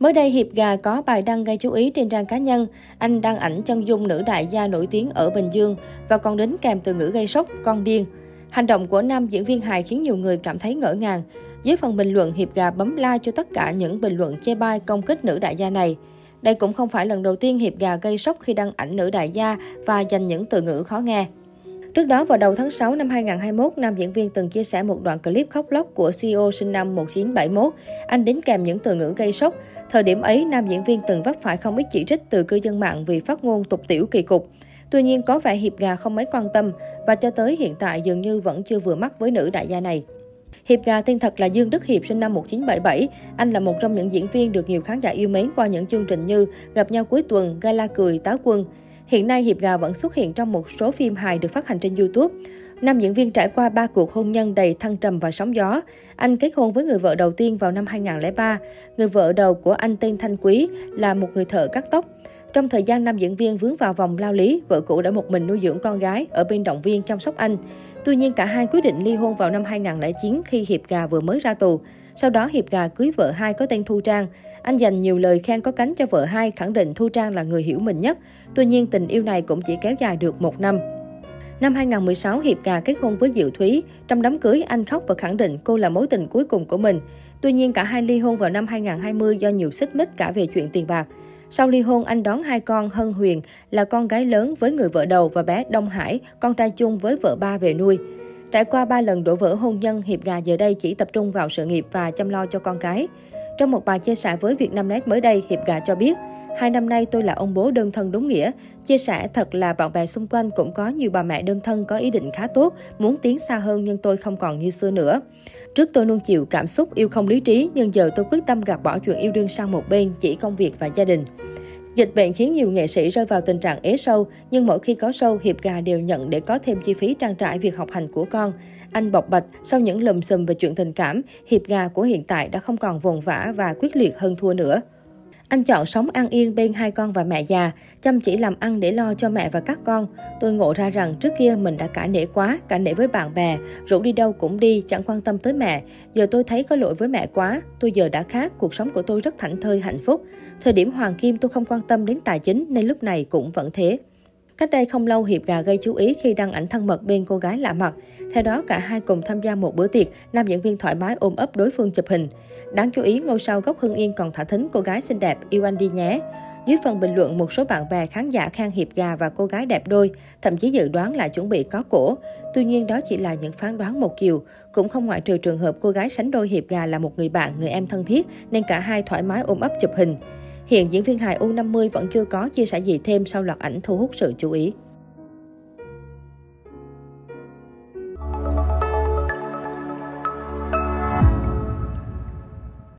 Mới đây, Hiệp Gà có bài đăng gây chú ý trên trang cá nhân. Anh đăng ảnh chân dung nữ đại gia nổi tiếng ở Bình Dương và còn đính kèm từ ngữ gây sốc, con điên. Hành động của nam diễn viên hài khiến nhiều người cảm thấy ngỡ ngàng. Dưới phần bình luận, Hiệp Gà bấm like cho tất cả những bình luận chê bai công kích nữ đại gia này. Đây cũng không phải lần đầu tiên Hiệp Gà gây sốc khi đăng ảnh nữ đại gia và dành những từ ngữ khó nghe. Trước đó, vào đầu tháng 6 năm 2021, nam diễn viên từng chia sẻ một đoạn clip khóc lóc của CEO sinh năm 1971. Anh đính kèm những từ ngữ gây sốc. Thời điểm ấy, nam diễn viên từng vấp phải không ít chỉ trích từ cư dân mạng vì phát ngôn tục tiểu kỳ cục. Tuy nhiên, có vẻ Hiệp Gà không mấy quan tâm và cho tới hiện tại dường như vẫn chưa vừa mắt với nữ đại gia này. Hiệp Gà tên thật là Dương Đức Hiệp sinh năm 1977. Anh là một trong những diễn viên được nhiều khán giả yêu mến qua những chương trình như Gặp nhau cuối tuần, Gala cười, Táo quân. Hiện nay, Hiệp Gà vẫn xuất hiện trong một số phim hài được phát hành trên YouTube. Nam diễn viên trải qua ba cuộc hôn nhân đầy thăng trầm và sóng gió. Anh kết hôn với người vợ đầu tiên vào năm 2003. Người vợ đầu của anh tên Thanh Quý là một người thợ cắt tóc. Trong thời gian nam diễn viên vướng vào vòng lao lý, vợ cũ đã một mình nuôi dưỡng con gái ở bên động viên chăm sóc anh. Tuy nhiên, cả hai quyết định ly hôn vào năm 2009 khi Hiệp Gà vừa mới ra tù. Sau đó, Hiệp Gà cưới vợ hai có tên Thu Trang. Anh dành nhiều lời khen có cánh cho vợ hai, khẳng định Thu Trang là người hiểu mình nhất. Tuy nhiên, tình yêu này cũng chỉ kéo dài được một năm. Năm 2016, Hiệp Gà kết hôn với Diệu Thúy. Trong đám cưới, anh khóc và khẳng định cô là mối tình cuối cùng của mình. Tuy nhiên, cả hai ly hôn vào năm 2020 do nhiều xích mích cả về chuyện tiền bạc. Sau ly hôn, anh đón hai con Hân Huyền là con gái lớn với người vợ đầu và bé Đông Hải, con trai chung với vợ ba về nuôi. Trải qua ba lần đổ vỡ hôn nhân, Hiệp Gà giờ đây chỉ tập trung vào sự nghiệp và chăm lo cho con cái. Trong một bài chia sẻ với Vietnamnet mới đây, Hiệp Gà cho biết, Hai năm nay tôi là ông bố đơn thân đúng nghĩa. Chia sẻ thật là bạn bè xung quanh cũng có nhiều bà mẹ đơn thân có ý định khá tốt, muốn tiến xa hơn nhưng tôi không còn như xưa nữa. Trước tôi luôn chịu cảm xúc yêu không lý trí, nhưng giờ tôi quyết tâm gạt bỏ chuyện yêu đương sang một bên, chỉ công việc và gia đình. Dịch bệnh khiến nhiều nghệ sĩ rơi vào tình trạng ế sâu, nhưng mỗi khi có sâu, Hiệp Gà đều nhận để có thêm chi phí trang trải việc học hành của con. Anh bộc bạch, sau những lùm xùm về chuyện tình cảm, Hiệp Gà của hiện tại đã không còn vồn vã và quyết liệt hơn thua nữa. Anh chọn sống an yên bên hai con và mẹ già, chăm chỉ làm ăn để lo cho mẹ và các con. Tôi ngộ ra rằng trước kia mình đã cả nể quá, cả nể với bạn bè, rủ đi đâu cũng đi, chẳng quan tâm tới mẹ. Giờ tôi thấy có lỗi với mẹ quá, tôi giờ đã khác, cuộc sống của tôi rất thảnh thơi, hạnh phúc. Thời điểm Hoàng Kim tôi không quan tâm đến tài chính nên lúc này cũng vẫn thế. Cách đây không lâu, Hiệp Gà gây chú ý khi đăng ảnh thân mật bên cô gái lạ mặt. Theo đó, cả hai cùng tham gia một bữa tiệc, nam diễn viên thoải mái ôm ấp đối phương chụp hình. Đáng chú ý, ngôi sao gốc Hưng Yên còn thả thính cô gái xinh đẹp, yêu anh đi nhé. Dưới phần bình luận, một số bạn bè khán giả khen Hiệp Gà và cô gái đẹp đôi, thậm chí dự đoán là chuẩn bị có cổ. Tuy nhiên, đó chỉ là những phán đoán một chiều. Cũng không ngoại trừ trường hợp cô gái sánh đôi Hiệp Gà là một người bạn, người em thân thiết, nên cả hai thoải mái ôm ấp chụp hình. Hiện diễn viên hài U50 vẫn chưa có chia sẻ gì thêm sau loạt ảnh thu hút sự chú ý.